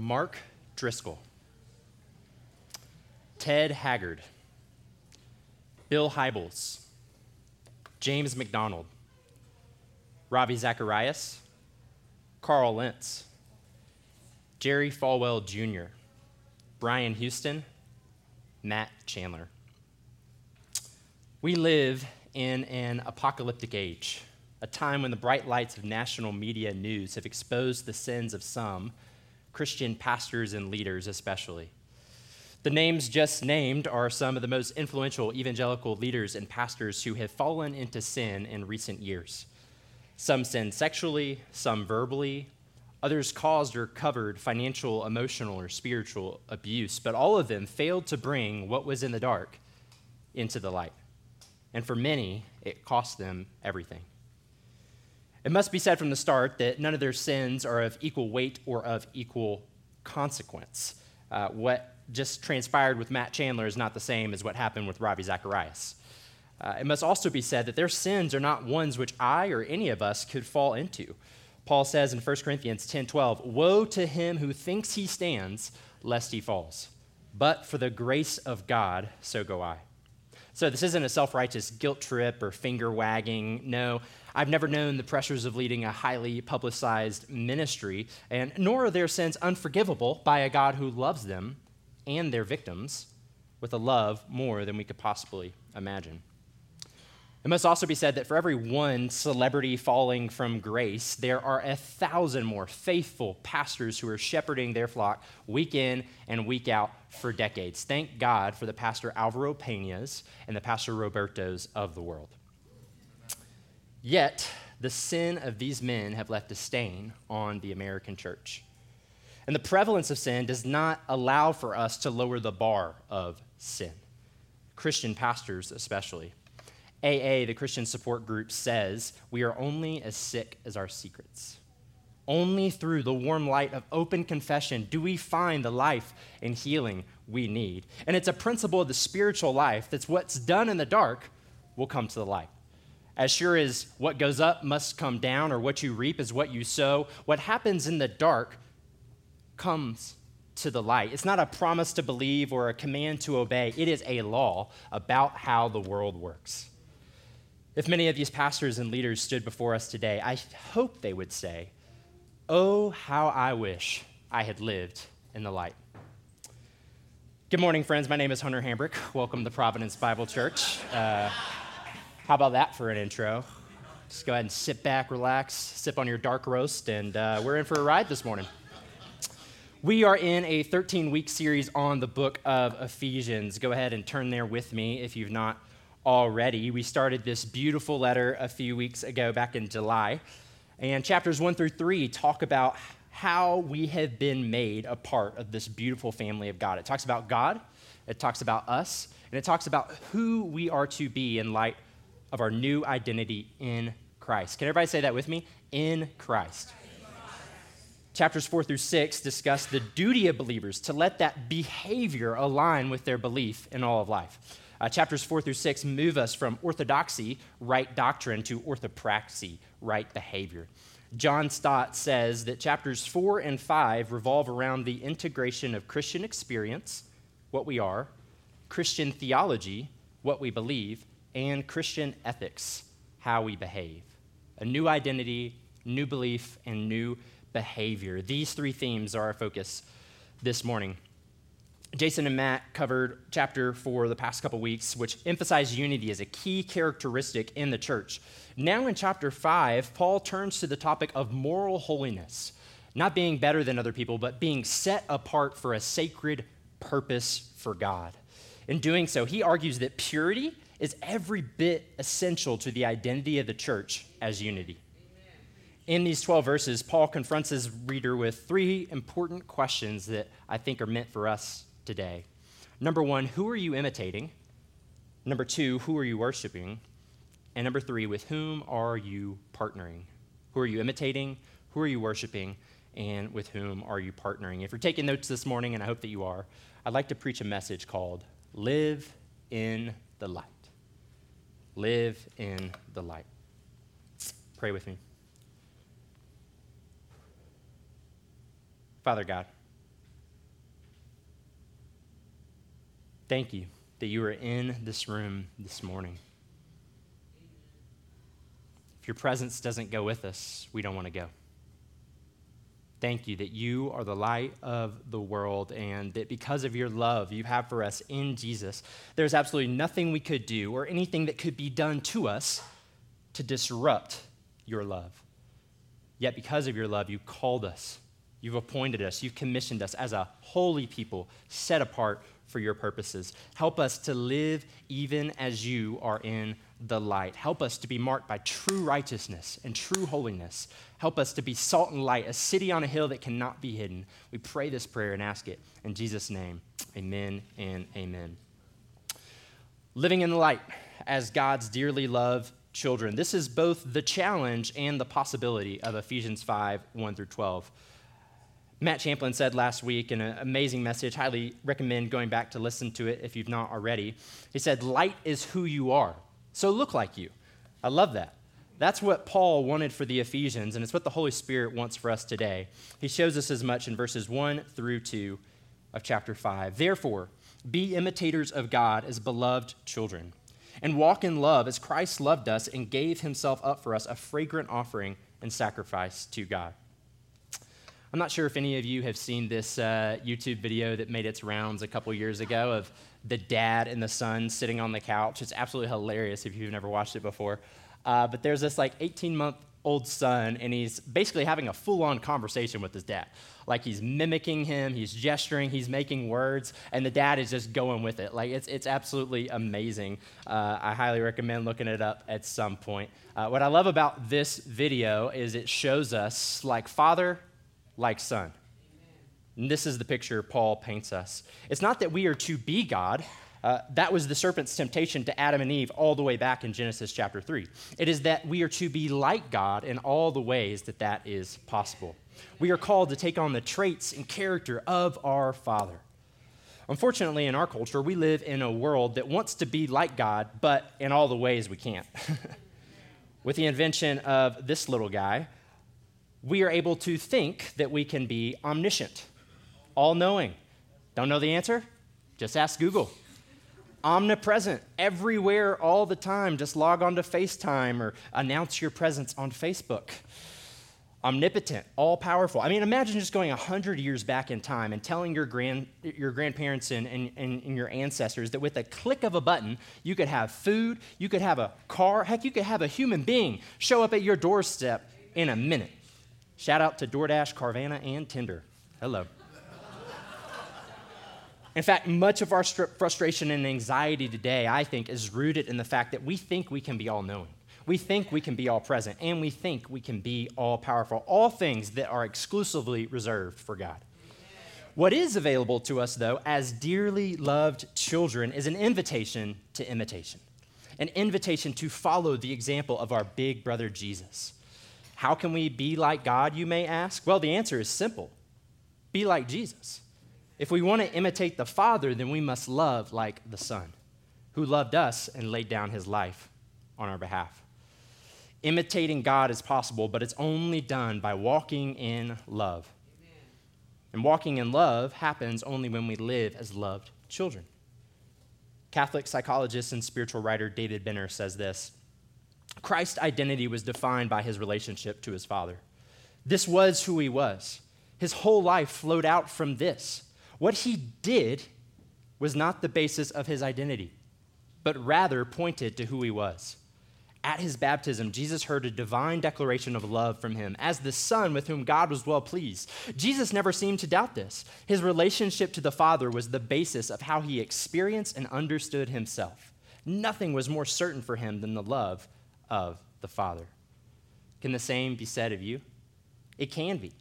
Mark Driscoll, Ted Haggard, Bill Hybels, James MacDonald, Ravi Zacharias, Carl Lentz, Jerry Falwell Jr., Brian Houston, Matt Chandler. We live in an apocalyptic age, a time when the bright lights of national media news have exposed the sins of some, Christian pastors and leaders especially. The names just named are some of the most influential evangelical leaders and pastors who have fallen into sin in recent years. Some sin sexually, some verbally, others caused or covered financial, emotional, or spiritual abuse, but all of them failed to bring what was in the dark into the light. And for many, it cost them everything. It must be said from the start that none of their sins are of equal weight or of equal consequence. Uh, what just transpired with Matt Chandler is not the same as what happened with Ravi Zacharias. Uh, it must also be said that their sins are not ones which I or any of us could fall into. Paul says in 1 Corinthians 10:12, "Woe to him who thinks he stands, lest he falls. But for the grace of God, so go I." So this isn't a self-righteous guilt trip or finger wagging. No, I've never known the pressures of leading a highly publicized ministry, and nor are their sins unforgivable by a God who loves them and their victims with a love more than we could possibly imagine. It must also be said that for every one celebrity falling from grace, there are a thousand more faithful pastors who are shepherding their flock week in and week out for decades. Thank God for the Pastor Alvaro Peñas and the Pastor Robertos of the world. Yet, the sin of these men have left a stain on the American church. And the prevalence of sin does not allow for us to lower the bar of sin, Christian pastors especially. AA, the Christian support group, says we are only as sick as our secrets. Only through the warm light of open confession do we find the life and healing we need. And it's a principle of the spiritual life that's what's done in the dark will come to the light. As sure as what goes up must come down, or what you reap is what you sow, what happens in the dark comes to the light. It's not a promise to believe or a command to obey, it is a law about how the world works. If many of these pastors and leaders stood before us today, I hope they would say, Oh, how I wish I had lived in the light. Good morning, friends. My name is Hunter Hambrick. Welcome to Providence Bible Church. Uh, how about that for an intro? Just go ahead and sit back, relax, sip on your dark roast, and uh, we're in for a ride this morning. We are in a 13 week series on the book of Ephesians. Go ahead and turn there with me if you've not already. We started this beautiful letter a few weeks ago, back in July. And chapters one through three talk about how we have been made a part of this beautiful family of God. It talks about God, it talks about us, and it talks about who we are to be in light of our new identity in Christ. Can everybody say that with me? In Christ. Chapters four through six discuss the duty of believers to let that behavior align with their belief in all of life. Uh, chapters four through six move us from orthodoxy, right doctrine, to orthopraxy, right behavior. John Stott says that chapters four and five revolve around the integration of Christian experience, what we are, Christian theology, what we believe, and Christian ethics, how we behave. A new identity, new belief, and new behavior. These three themes are our focus this morning. Jason and Matt covered chapter four the past couple weeks, which emphasized unity as a key characteristic in the church. Now, in chapter five, Paul turns to the topic of moral holiness, not being better than other people, but being set apart for a sacred purpose for God. In doing so, he argues that purity is every bit essential to the identity of the church as unity. In these 12 verses, Paul confronts his reader with three important questions that I think are meant for us today. Number one, who are you imitating? Number two, who are you worshiping? And number three, with whom are you partnering? Who are you imitating? Who are you worshiping? And with whom are you partnering? If you're taking notes this morning, and I hope that you are, I'd like to preach a message called Live in the Light. Live in the light. Pray with me. Father God, thank you that you are in this room this morning. If your presence doesn't go with us, we don't want to go. Thank you that you are the light of the world and that because of your love you have for us in Jesus, there's absolutely nothing we could do or anything that could be done to us to disrupt your love. Yet because of your love, you called us, you've appointed us, you've commissioned us as a holy people set apart for your purposes. Help us to live even as you are in the light. Help us to be marked by true righteousness and true holiness. Help us to be salt and light, a city on a hill that cannot be hidden. We pray this prayer and ask it in Jesus' name. Amen and amen. Living in the light as God's dearly loved children. This is both the challenge and the possibility of Ephesians 5 1 through 12. Matt Champlin said last week in an amazing message, highly recommend going back to listen to it if you've not already. He said, Light is who you are, so look like you. I love that. That's what Paul wanted for the Ephesians, and it's what the Holy Spirit wants for us today. He shows us as much in verses 1 through 2 of chapter 5. Therefore, be imitators of God as beloved children, and walk in love as Christ loved us and gave himself up for us, a fragrant offering and sacrifice to God. I'm not sure if any of you have seen this uh, YouTube video that made its rounds a couple years ago of the dad and the son sitting on the couch. It's absolutely hilarious if you've never watched it before. Uh, but there's this like 18 month old son, and he's basically having a full on conversation with his dad. Like he's mimicking him, he's gesturing, he's making words, and the dad is just going with it. Like it's, it's absolutely amazing. Uh, I highly recommend looking it up at some point. Uh, what I love about this video is it shows us like father, like son. And this is the picture Paul paints us. It's not that we are to be God, uh, that was the serpent's temptation to Adam and Eve all the way back in Genesis chapter 3. It is that we are to be like God in all the ways that that is possible. We are called to take on the traits and character of our Father. Unfortunately, in our culture, we live in a world that wants to be like God, but in all the ways we can't. With the invention of this little guy, we are able to think that we can be omniscient, all knowing. Don't know the answer? Just ask Google omnipresent, everywhere, all the time. Just log on to FaceTime or announce your presence on Facebook. Omnipotent, all powerful. I mean, imagine just going 100 years back in time and telling your, grand, your grandparents and, and, and your ancestors that with a click of a button, you could have food, you could have a car, heck, you could have a human being show up at your doorstep in a minute. Shout out to DoorDash, Carvana, and Tinder. Hello. In fact, much of our frustration and anxiety today, I think, is rooted in the fact that we think we can be all knowing. We think we can be all present, and we think we can be all powerful. All things that are exclusively reserved for God. What is available to us, though, as dearly loved children, is an invitation to imitation, an invitation to follow the example of our big brother Jesus. How can we be like God, you may ask? Well, the answer is simple be like Jesus. If we want to imitate the Father, then we must love like the Son, who loved us and laid down his life on our behalf. Imitating God is possible, but it's only done by walking in love. Amen. And walking in love happens only when we live as loved children. Catholic psychologist and spiritual writer David Benner says this Christ's identity was defined by his relationship to his Father. This was who he was. His whole life flowed out from this. What he did was not the basis of his identity, but rather pointed to who he was. At his baptism, Jesus heard a divine declaration of love from him as the Son with whom God was well pleased. Jesus never seemed to doubt this. His relationship to the Father was the basis of how he experienced and understood himself. Nothing was more certain for him than the love of the Father. Can the same be said of you? It can be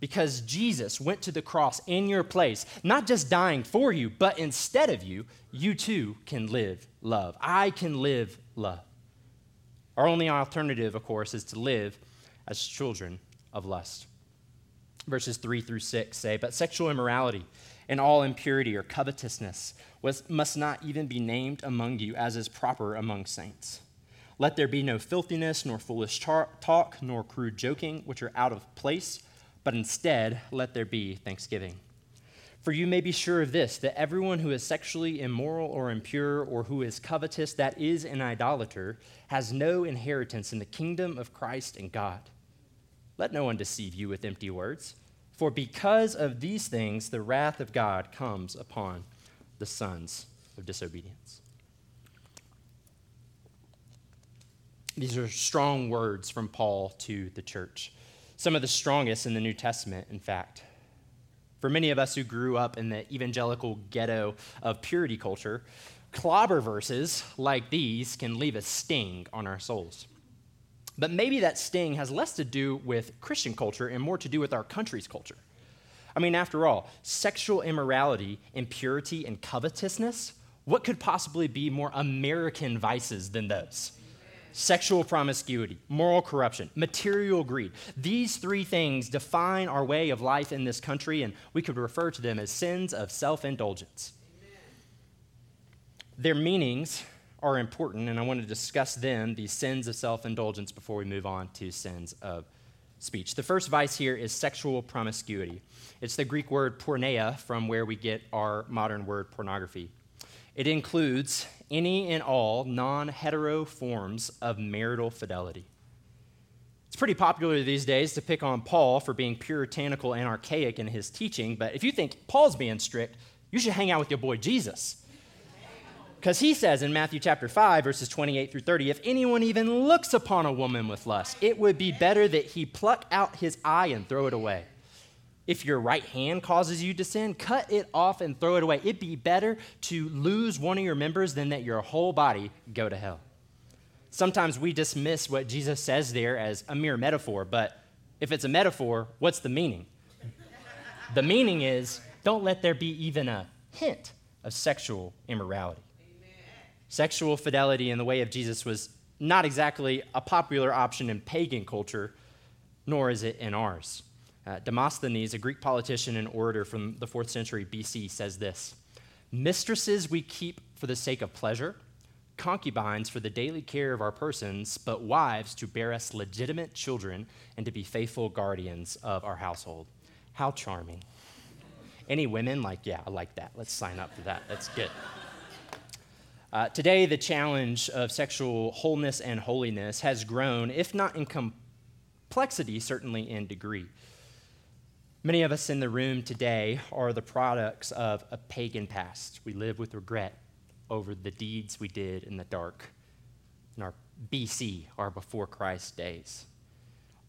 because Jesus went to the cross in your place, not just dying for you, but instead of you, you too can live love. I can live love. Our only alternative, of course, is to live as children of lust. Verses 3 through 6 say, But sexual immorality and all impurity or covetousness was, must not even be named among you as is proper among saints. Let there be no filthiness, nor foolish talk, nor crude joking, which are out of place but instead let there be thanksgiving. For you may be sure of this that everyone who is sexually immoral or impure, or who is covetous, that is an idolater, has no inheritance in the kingdom of Christ and God. Let no one deceive you with empty words, for because of these things the wrath of God comes upon the sons of disobedience. These are strong words from Paul to the church, some of the strongest in the New Testament, in fact. For many of us who grew up in the evangelical ghetto of purity culture, clobber verses like these can leave a sting on our souls. But maybe that sting has less to do with Christian culture and more to do with our country's culture. I mean, after all, sexual immorality, impurity, and covetousness, what could possibly be more American vices than those? Sexual promiscuity, moral corruption, material greed. These three things define our way of life in this country, and we could refer to them as sins of self indulgence. Their meanings are important, and I want to discuss them, these sins of self indulgence, before we move on to sins of speech. The first vice here is sexual promiscuity. It's the Greek word porneia, from where we get our modern word pornography. It includes any and all non hetero forms of marital fidelity. It's pretty popular these days to pick on Paul for being puritanical and archaic in his teaching, but if you think Paul's being strict, you should hang out with your boy Jesus. Because he says in Matthew chapter 5, verses 28 through 30, if anyone even looks upon a woman with lust, it would be better that he pluck out his eye and throw it away. If your right hand causes you to sin, cut it off and throw it away. It'd be better to lose one of your members than that your whole body go to hell. Sometimes we dismiss what Jesus says there as a mere metaphor, but if it's a metaphor, what's the meaning? the meaning is don't let there be even a hint of sexual immorality. Amen. Sexual fidelity in the way of Jesus was not exactly a popular option in pagan culture, nor is it in ours. Uh, Demosthenes, a Greek politician and orator from the fourth century BC, says this Mistresses we keep for the sake of pleasure, concubines for the daily care of our persons, but wives to bear us legitimate children and to be faithful guardians of our household. How charming. Any women like, yeah, I like that. Let's sign up for that. That's good. Uh, today, the challenge of sexual wholeness and holiness has grown, if not in complexity, certainly in degree. Many of us in the room today are the products of a pagan past. We live with regret over the deeds we did in the dark in our BC, our before Christ days.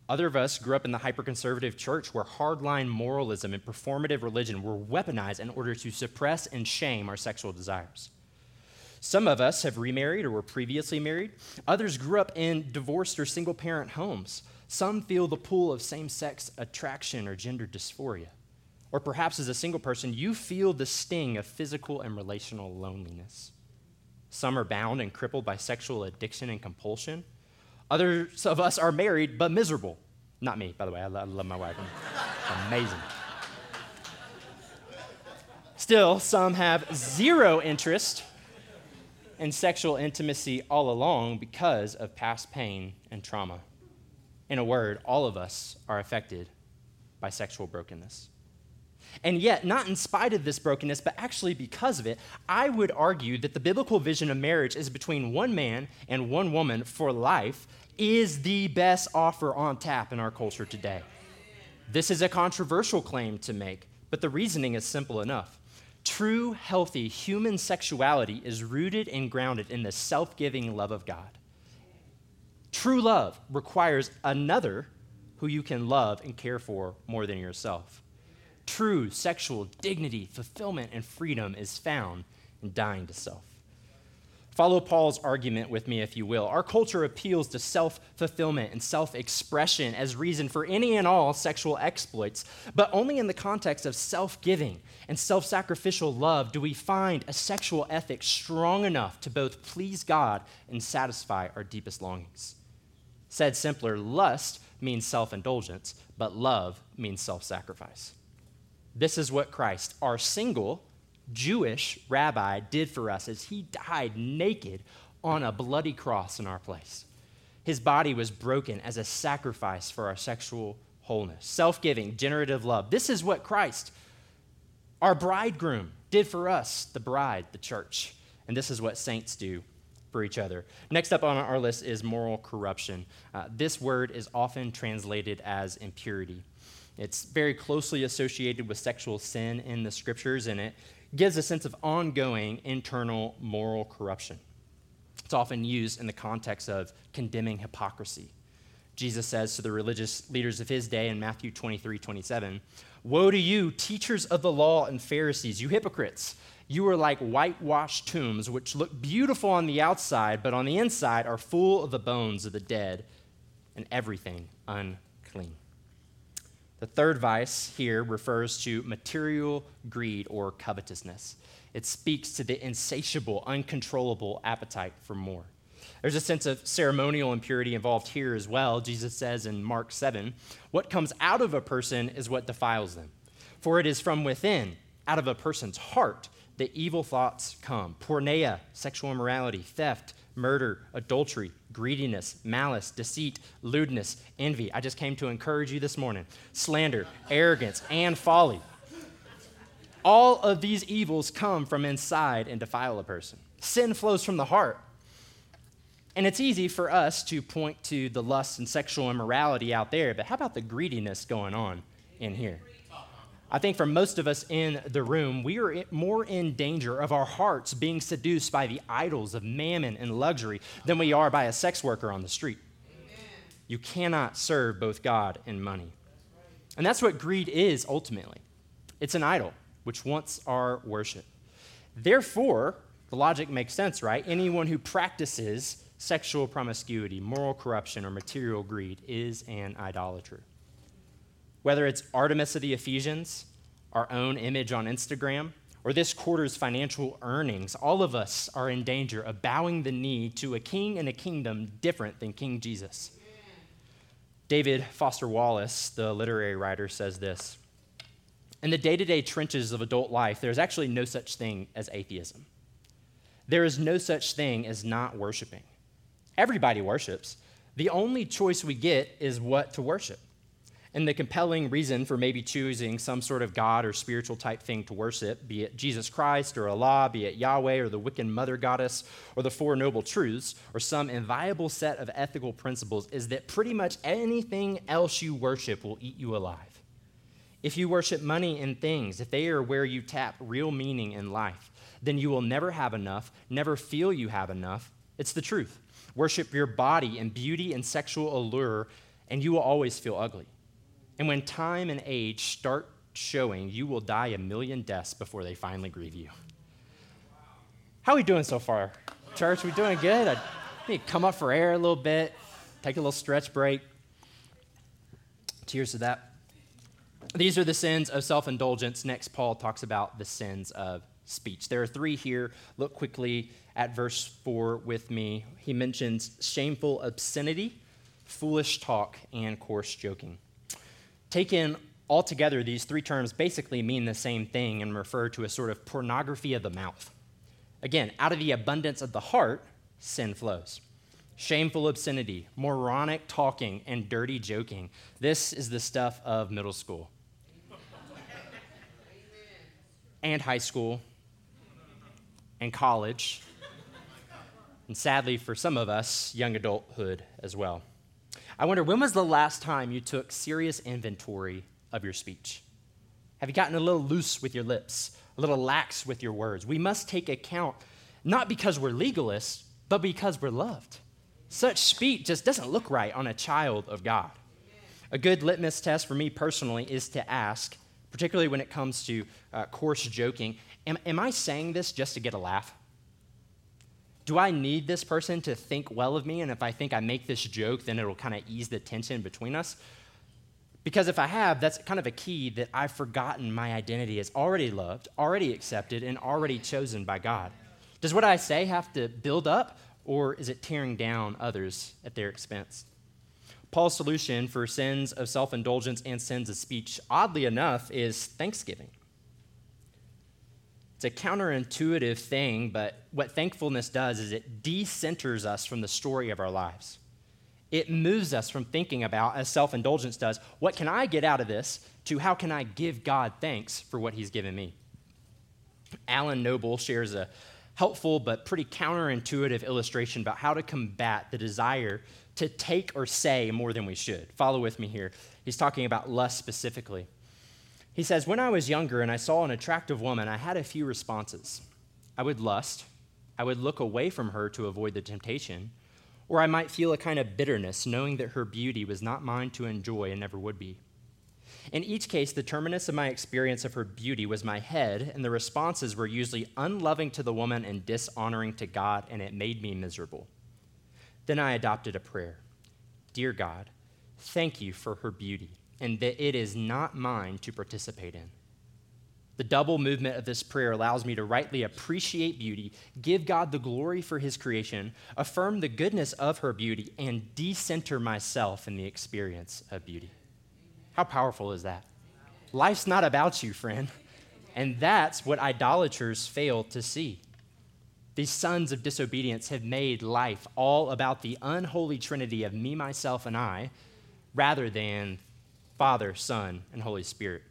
Other of us grew up in the hyperconservative church where hardline moralism and performative religion were weaponized in order to suppress and shame our sexual desires. Some of us have remarried or were previously married. Others grew up in divorced or single parent homes some feel the pull of same sex attraction or gender dysphoria. Or perhaps as a single person, you feel the sting of physical and relational loneliness. Some are bound and crippled by sexual addiction and compulsion. Others of us are married but miserable. Not me, by the way. I love, my wife. amazing. Still, some have zero interest in sexual intimacy all along because of past pain and trauma. In a word, all of us are affected by sexual brokenness. And yet, not in spite of this brokenness, but actually because of it, I would argue that the biblical vision of marriage is between one man and one woman for life is the best offer on tap in our culture today. This is a controversial claim to make, but the reasoning is simple enough. True, healthy human sexuality is rooted and grounded in the self giving love of God. True love requires another who you can love and care for more than yourself. True sexual dignity, fulfillment, and freedom is found in dying to self. Follow Paul's argument with me, if you will. Our culture appeals to self fulfillment and self expression as reason for any and all sexual exploits, but only in the context of self giving and self sacrificial love do we find a sexual ethic strong enough to both please God and satisfy our deepest longings. Said simpler, lust means self indulgence, but love means self sacrifice. This is what Christ, our single Jewish rabbi, did for us as he died naked on a bloody cross in our place. His body was broken as a sacrifice for our sexual wholeness, self giving, generative love. This is what Christ our bridegroom did for us, the bride, the church. And this is what saints do for each other. Next up on our list is moral corruption. Uh, this word is often translated as impurity. It's very closely associated with sexual sin in the scriptures, and it gives a sense of ongoing internal moral corruption. It's often used in the context of condemning hypocrisy. Jesus says to the religious leaders of his day in Matthew 23 27, Woe to you, teachers of the law and Pharisees, you hypocrites! You are like whitewashed tombs, which look beautiful on the outside, but on the inside are full of the bones of the dead and everything unclean. The third vice here refers to material greed or covetousness. It speaks to the insatiable, uncontrollable appetite for more. There's a sense of ceremonial impurity involved here as well. Jesus says in Mark 7 What comes out of a person is what defiles them. For it is from within, out of a person's heart, that evil thoughts come porneia, sexual immorality, theft, murder, adultery, greediness, malice, deceit, lewdness, envy. I just came to encourage you this morning slander, arrogance, and folly. All of these evils come from inside and defile a person. Sin flows from the heart. And it's easy for us to point to the lust and sexual immorality out there, but how about the greediness going on in here? I think for most of us in the room, we are more in danger of our hearts being seduced by the idols of mammon and luxury than we are by a sex worker on the street. Amen. You cannot serve both God and money. And that's what greed is ultimately it's an idol which wants our worship. Therefore, the logic makes sense, right? Anyone who practices sexual promiscuity, moral corruption, or material greed is an idolater. Whether it's Artemis of the Ephesians, our own image on Instagram, or this quarter's financial earnings, all of us are in danger of bowing the knee to a king and a kingdom different than King Jesus. David Foster Wallace, the literary writer, says this In the day to day trenches of adult life, there's actually no such thing as atheism. There is no such thing as not worshiping. Everybody worships. The only choice we get is what to worship. And the compelling reason for maybe choosing some sort of God or spiritual type thing to worship, be it Jesus Christ or Allah, be it Yahweh or the Wiccan mother goddess or the Four Noble Truths or some inviolable set of ethical principles, is that pretty much anything else you worship will eat you alive. If you worship money and things, if they are where you tap real meaning in life, then you will never have enough, never feel you have enough. It's the truth. Worship your body and beauty and sexual allure, and you will always feel ugly. And when time and age start showing, you will die a million deaths before they finally grieve you. How are we doing so far? Church, we doing good? I need to come up for air a little bit, take a little stretch break. Cheers to that. These are the sins of self indulgence. Next, Paul talks about the sins of speech. There are three here. Look quickly at verse 4 with me. He mentions shameful obscenity, foolish talk, and coarse joking. Taken altogether, these three terms basically mean the same thing and refer to a sort of pornography of the mouth. Again, out of the abundance of the heart, sin flows. Shameful obscenity, moronic talking, and dirty joking. This is the stuff of middle school and high school and college, and sadly for some of us, young adulthood as well. I wonder when was the last time you took serious inventory of your speech? Have you gotten a little loose with your lips, a little lax with your words? We must take account, not because we're legalists, but because we're loved. Such speech just doesn't look right on a child of God. A good litmus test for me personally is to ask, particularly when it comes to uh, coarse joking, am, am I saying this just to get a laugh? do I need this person to think well of me? And if I think I make this joke, then it'll kind of ease the tension between us? Because if I have, that's kind of a key that I've forgotten my identity is already loved, already accepted, and already chosen by God. Does what I say have to build up, or is it tearing down others at their expense? Paul's solution for sins of self indulgence and sins of speech, oddly enough, is thanksgiving. It's a counterintuitive thing, but what thankfulness does is it decenters us from the story of our lives. It moves us from thinking about, as self indulgence does, what can I get out of this, to how can I give God thanks for what He's given me. Alan Noble shares a helpful but pretty counterintuitive illustration about how to combat the desire to take or say more than we should. Follow with me here. He's talking about lust specifically. He says, When I was younger and I saw an attractive woman, I had a few responses. I would lust, I would look away from her to avoid the temptation, or I might feel a kind of bitterness knowing that her beauty was not mine to enjoy and never would be. In each case, the terminus of my experience of her beauty was my head, and the responses were usually unloving to the woman and dishonoring to God, and it made me miserable. Then I adopted a prayer Dear God, thank you for her beauty, and that it is not mine to participate in. The double movement of this prayer allows me to rightly appreciate beauty, give God the glory for his creation, affirm the goodness of her beauty, and decenter myself in the experience of beauty. How powerful is that? Life's not about you, friend. And that's what idolaters fail to see. These sons of disobedience have made life all about the unholy trinity of me, myself, and I, rather than Father, Son, and Holy Spirit.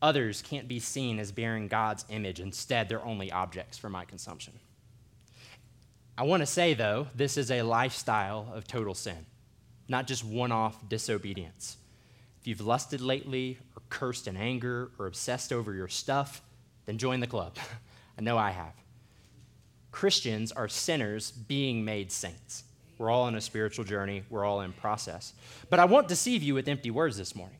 Others can't be seen as bearing God's image. Instead, they're only objects for my consumption. I want to say, though, this is a lifestyle of total sin not just one off disobedience. If you've lusted lately, or cursed in anger, or obsessed over your stuff, then join the club. I know I have. Christians are sinners being made saints. We're all on a spiritual journey, we're all in process. But I won't deceive you with empty words this morning.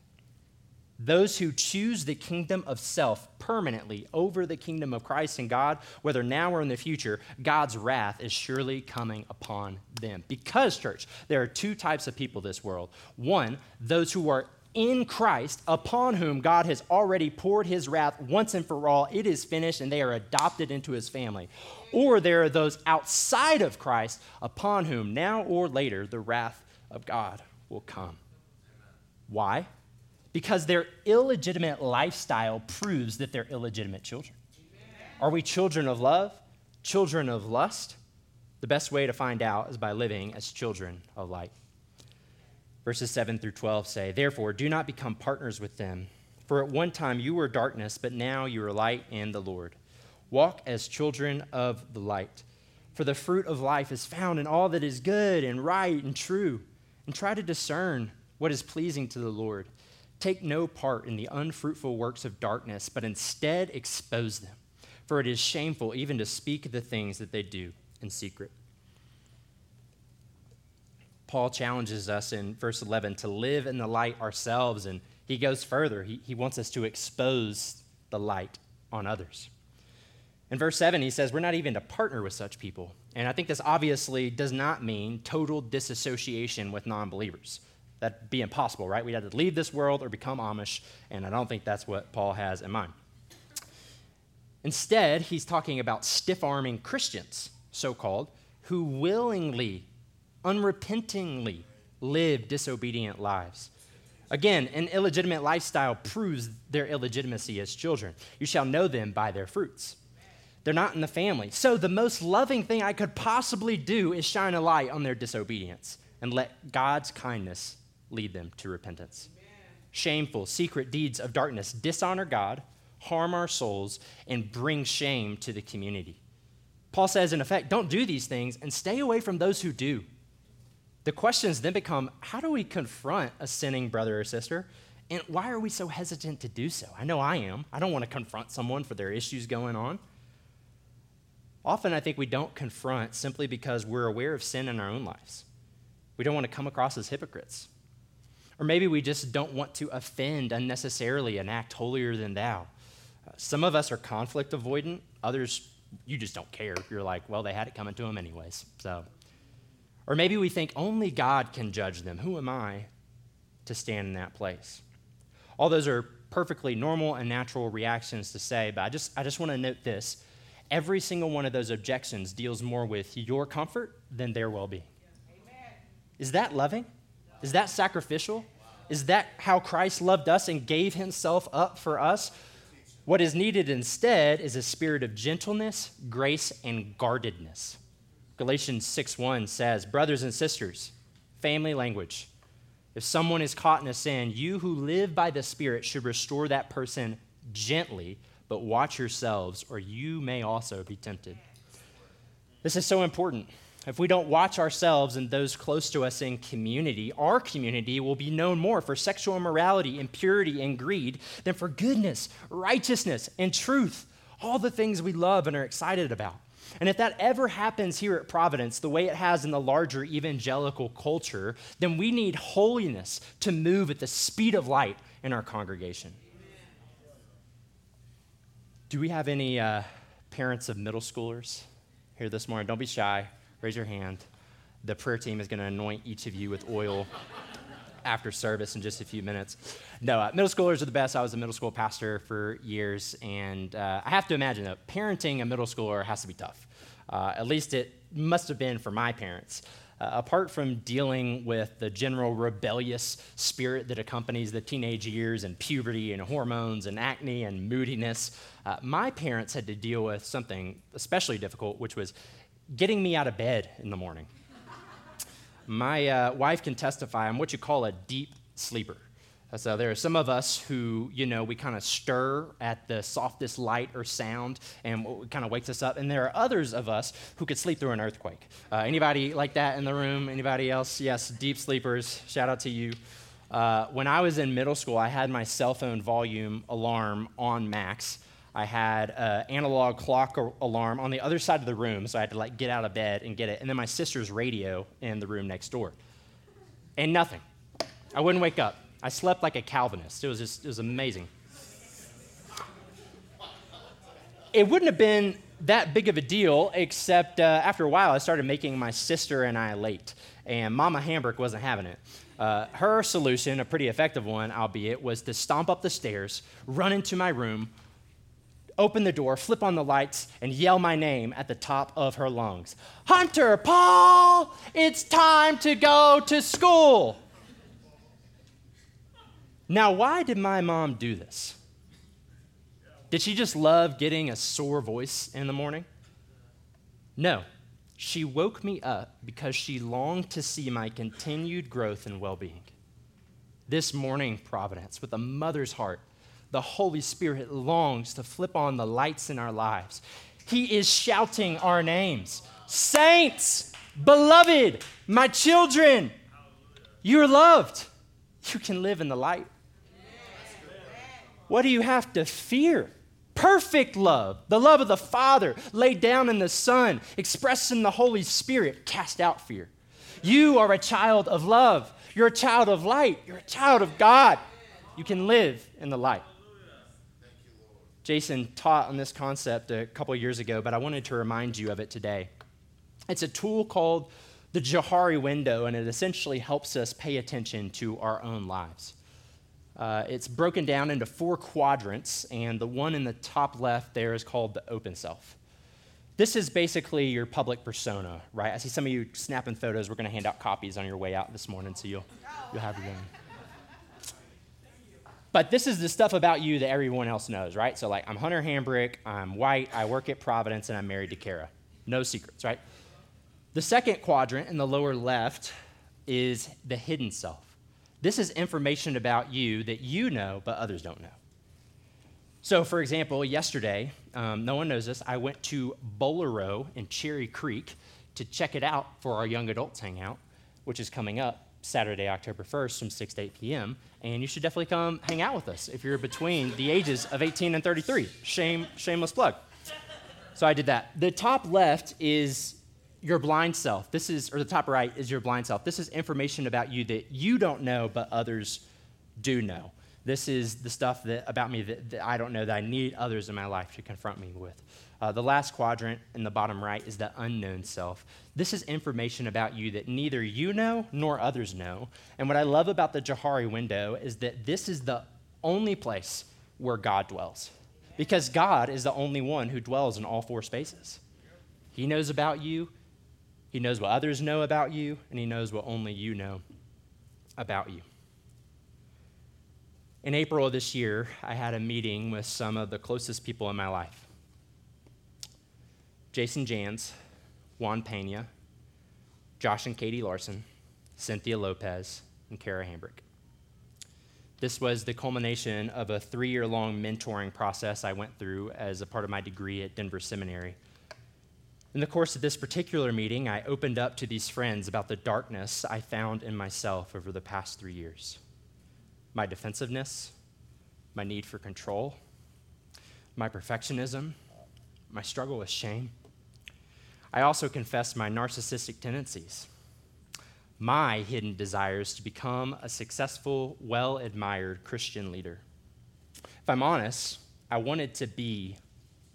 Those who choose the kingdom of self permanently over the kingdom of Christ and God, whether now or in the future, God's wrath is surely coming upon them. Because, church, there are two types of people this world. One, those who are in Christ, upon whom God has already poured his wrath once and for all. It is finished, and they are adopted into his family. Or there are those outside of Christ, upon whom now or later the wrath of God will come. Why? Because their illegitimate lifestyle proves that they're illegitimate children. Are we children of love? Children of lust? The best way to find out is by living as children of light. Verses 7 through 12 say, Therefore, do not become partners with them. For at one time you were darkness, but now you are light in the Lord. Walk as children of the light. For the fruit of life is found in all that is good and right and true. And try to discern what is pleasing to the Lord. Take no part in the unfruitful works of darkness, but instead expose them. For it is shameful even to speak the things that they do in secret. Paul challenges us in verse 11 to live in the light ourselves, and he goes further. He, he wants us to expose the light on others. In verse 7, he says, We're not even to partner with such people. And I think this obviously does not mean total disassociation with non believers. That'd be impossible, right? We'd have to leave this world or become Amish, and I don't think that's what Paul has in mind. Instead, he's talking about stiff arming Christians, so called, who willingly, unrepentingly live disobedient lives. Again, an illegitimate lifestyle proves their illegitimacy as children. You shall know them by their fruits. They're not in the family. So, the most loving thing I could possibly do is shine a light on their disobedience and let God's kindness lead them to repentance. Amen. Shameful, secret deeds of darkness dishonor God, harm our souls, and bring shame to the community. Paul says, in effect, don't do these things and stay away from those who do. The questions then become how do we confront a sinning brother or sister? And why are we so hesitant to do so? I know I am. I don't want to confront someone for their issues going on. Often I think we don't confront simply because we're aware of sin in our own lives. We don't want to come across as hypocrites. Or maybe we just don't want to offend unnecessarily and act holier than thou. Uh, some of us are conflict avoidant, others, you just don't care. You're like, well, they had it coming to them anyways. So, or maybe we think only God can judge them. Who am I to stand in that place? All those are perfectly normal and natural reactions to say, but I just, I just want to note this. Every single one of those objections deals more with your comfort than their well being. Is that loving? Is that sacrificial? Is that how Christ loved us and gave himself up for us? What is needed instead is a spirit of gentleness, grace, and guardedness. Galatians 6:1 says, "Brothers and sisters, family language. If someone is caught in a sin, you who live by the Spirit should restore that person gently, but watch yourselves, or you may also be tempted. This is so important. If we don't watch ourselves and those close to us in community, our community will be known more for sexual immorality, impurity, and greed than for goodness, righteousness, and truth, all the things we love and are excited about. And if that ever happens here at Providence, the way it has in the larger evangelical culture, then we need holiness to move at the speed of light in our congregation. Do we have any uh, parents of middle schoolers here this morning? Don't be shy raise your hand. The prayer team is going to anoint each of you with oil after service in just a few minutes. No, uh, middle schoolers are the best. I was a middle school pastor for years, and uh, I have to imagine that parenting a middle schooler has to be tough. Uh, at least it must have been for my parents. Uh, apart from dealing with the general rebellious spirit that accompanies the teenage years and puberty and hormones and acne and moodiness, uh, my parents had to deal with something especially difficult, which was getting me out of bed in the morning. My uh, wife can testify I'm what you call a deep sleeper. So there are some of us who, you know, we kind of stir at the softest light or sound, and kind of wakes us up. And there are others of us who could sleep through an earthquake. Uh, anybody like that in the room? Anybody else? Yes, deep sleepers. Shout out to you. Uh, when I was in middle school, I had my cell phone volume alarm on max. I had an analog clock alarm on the other side of the room, so I had to like get out of bed and get it. And then my sister's radio in the room next door. And nothing. I wouldn't wake up. I slept like a Calvinist. It was just, it was amazing. It wouldn't have been that big of a deal, except uh, after a while, I started making my sister and I late, and Mama Hambrick wasn't having it. Uh, her solution, a pretty effective one, albeit, was to stomp up the stairs, run into my room, open the door, flip on the lights, and yell my name at the top of her lungs Hunter, Paul, it's time to go to school. Now, why did my mom do this? Did she just love getting a sore voice in the morning? No. She woke me up because she longed to see my continued growth and well being. This morning, Providence, with a mother's heart, the Holy Spirit longs to flip on the lights in our lives. He is shouting our names Saints, beloved, my children, you're loved. You can live in the light. What do you have to fear? Perfect love, the love of the Father laid down in the Son, expressed in the Holy Spirit, cast out fear. You are a child of love. You're a child of light. You're a child of God. You can live in the light. Jason taught on this concept a couple years ago, but I wanted to remind you of it today. It's a tool called the Johari window, and it essentially helps us pay attention to our own lives. Uh, it's broken down into four quadrants, and the one in the top left there is called the open self. This is basically your public persona, right? I see some of you snapping photos. We're going to hand out copies on your way out this morning, so you'll, you'll have your own. But this is the stuff about you that everyone else knows, right? So, like, I'm Hunter Hambrick, I'm white, I work at Providence, and I'm married to Kara. No secrets, right? The second quadrant in the lower left is the hidden self. This is information about you that you know, but others don't know. So, for example, yesterday, um, no one knows this, I went to Bolero in Cherry Creek to check it out for our young adults hangout, which is coming up. Saturday, October 1st from 6 to 8 p.m. And you should definitely come hang out with us if you're between the ages of 18 and 33. Shame, shameless plug. So I did that. The top left is your blind self. This is, or the top right is your blind self. This is information about you that you don't know, but others do know. This is the stuff that, about me that, that I don't know that I need others in my life to confront me with. Uh, the last quadrant in the bottom right is the unknown self. This is information about you that neither you know nor others know. And what I love about the Johari window is that this is the only place where God dwells. Because God is the only one who dwells in all four spaces. He knows about you, He knows what others know about you, and He knows what only you know about you. In April of this year, I had a meeting with some of the closest people in my life. Jason Jans, Juan Pena, Josh and Katie Larson, Cynthia Lopez, and Kara Hambrick. This was the culmination of a three year long mentoring process I went through as a part of my degree at Denver Seminary. In the course of this particular meeting, I opened up to these friends about the darkness I found in myself over the past three years my defensiveness, my need for control, my perfectionism, my struggle with shame. I also confessed my narcissistic tendencies, my hidden desires to become a successful, well admired Christian leader. If I'm honest, I wanted to be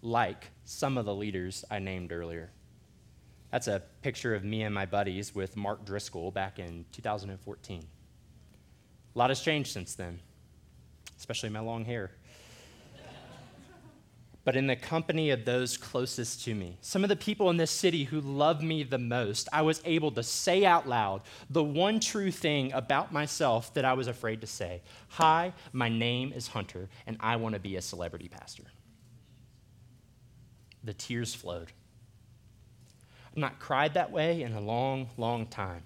like some of the leaders I named earlier. That's a picture of me and my buddies with Mark Driscoll back in 2014. A lot has changed since then, especially my long hair. But in the company of those closest to me, some of the people in this city who love me the most, I was able to say out loud the one true thing about myself that I was afraid to say Hi, my name is Hunter, and I want to be a celebrity pastor the tears flowed. I've not cried that way in a long, long time.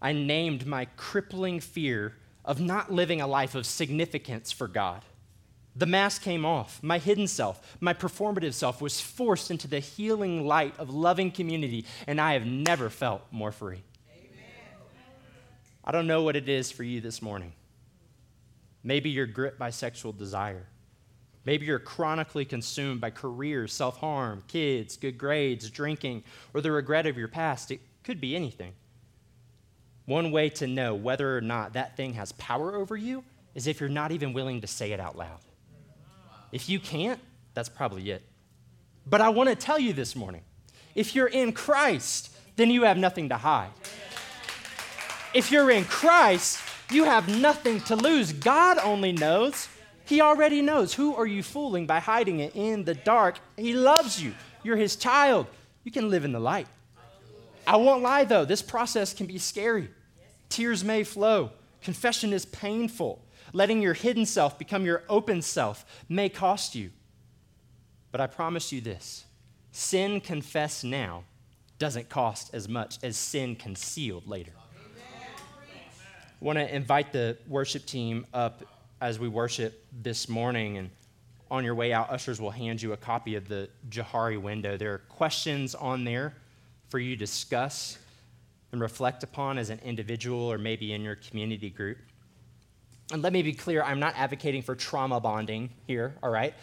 I named my crippling fear of not living a life of significance for God. The mask came off. My hidden self, my performative self, was forced into the healing light of loving community, and I have never felt more free. Amen. I don't know what it is for you this morning. Maybe you're gripped by sexual desire. Maybe you're chronically consumed by career, self harm, kids, good grades, drinking, or the regret of your past. It could be anything. One way to know whether or not that thing has power over you is if you're not even willing to say it out loud. If you can't, that's probably it. But I want to tell you this morning if you're in Christ, then you have nothing to hide. If you're in Christ, you have nothing to lose. God only knows he already knows. Who are you fooling by hiding it in the dark? He loves you. You're his child. You can live in the light. I won't lie, though, this process can be scary. Tears may flow. Confession is painful. Letting your hidden self become your open self may cost you. But I promise you this sin confessed now doesn't cost as much as sin concealed later. I want to invite the worship team up as we worship this morning. And on your way out, ushers will hand you a copy of the Johari window. There are questions on there for you to discuss and reflect upon as an individual or maybe in your community group. And let me be clear I'm not advocating for trauma bonding here, all right?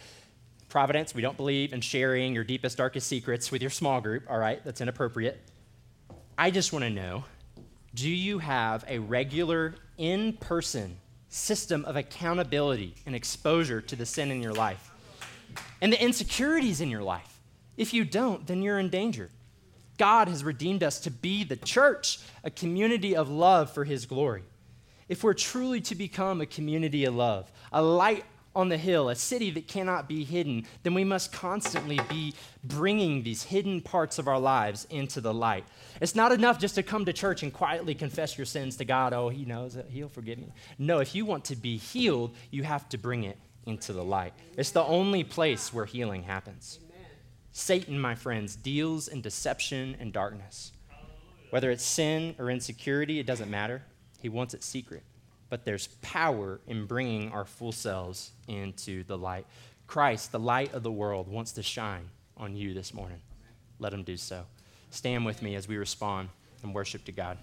Providence, we don't believe in sharing your deepest, darkest secrets with your small group, all right? That's inappropriate. I just want to know do you have a regular, in person system of accountability and exposure to the sin in your life and the insecurities in your life. If you don't, then you're in danger. God has redeemed us to be the church, a community of love for his glory. If we're truly to become a community of love, a light on the hill, a city that cannot be hidden, then we must constantly be bringing these hidden parts of our lives into the light. It's not enough just to come to church and quietly confess your sins to God. Oh, He knows it, He'll forgive me. No, if you want to be healed, you have to bring it into the light. It's the only place where healing happens. Satan, my friends, deals in deception and darkness. Whether it's sin or insecurity, it doesn't matter. He wants it secret but there's power in bringing our full selves into the light. Christ, the light of the world, wants to shine on you this morning. Let him do so. Stand with me as we respond and worship to God.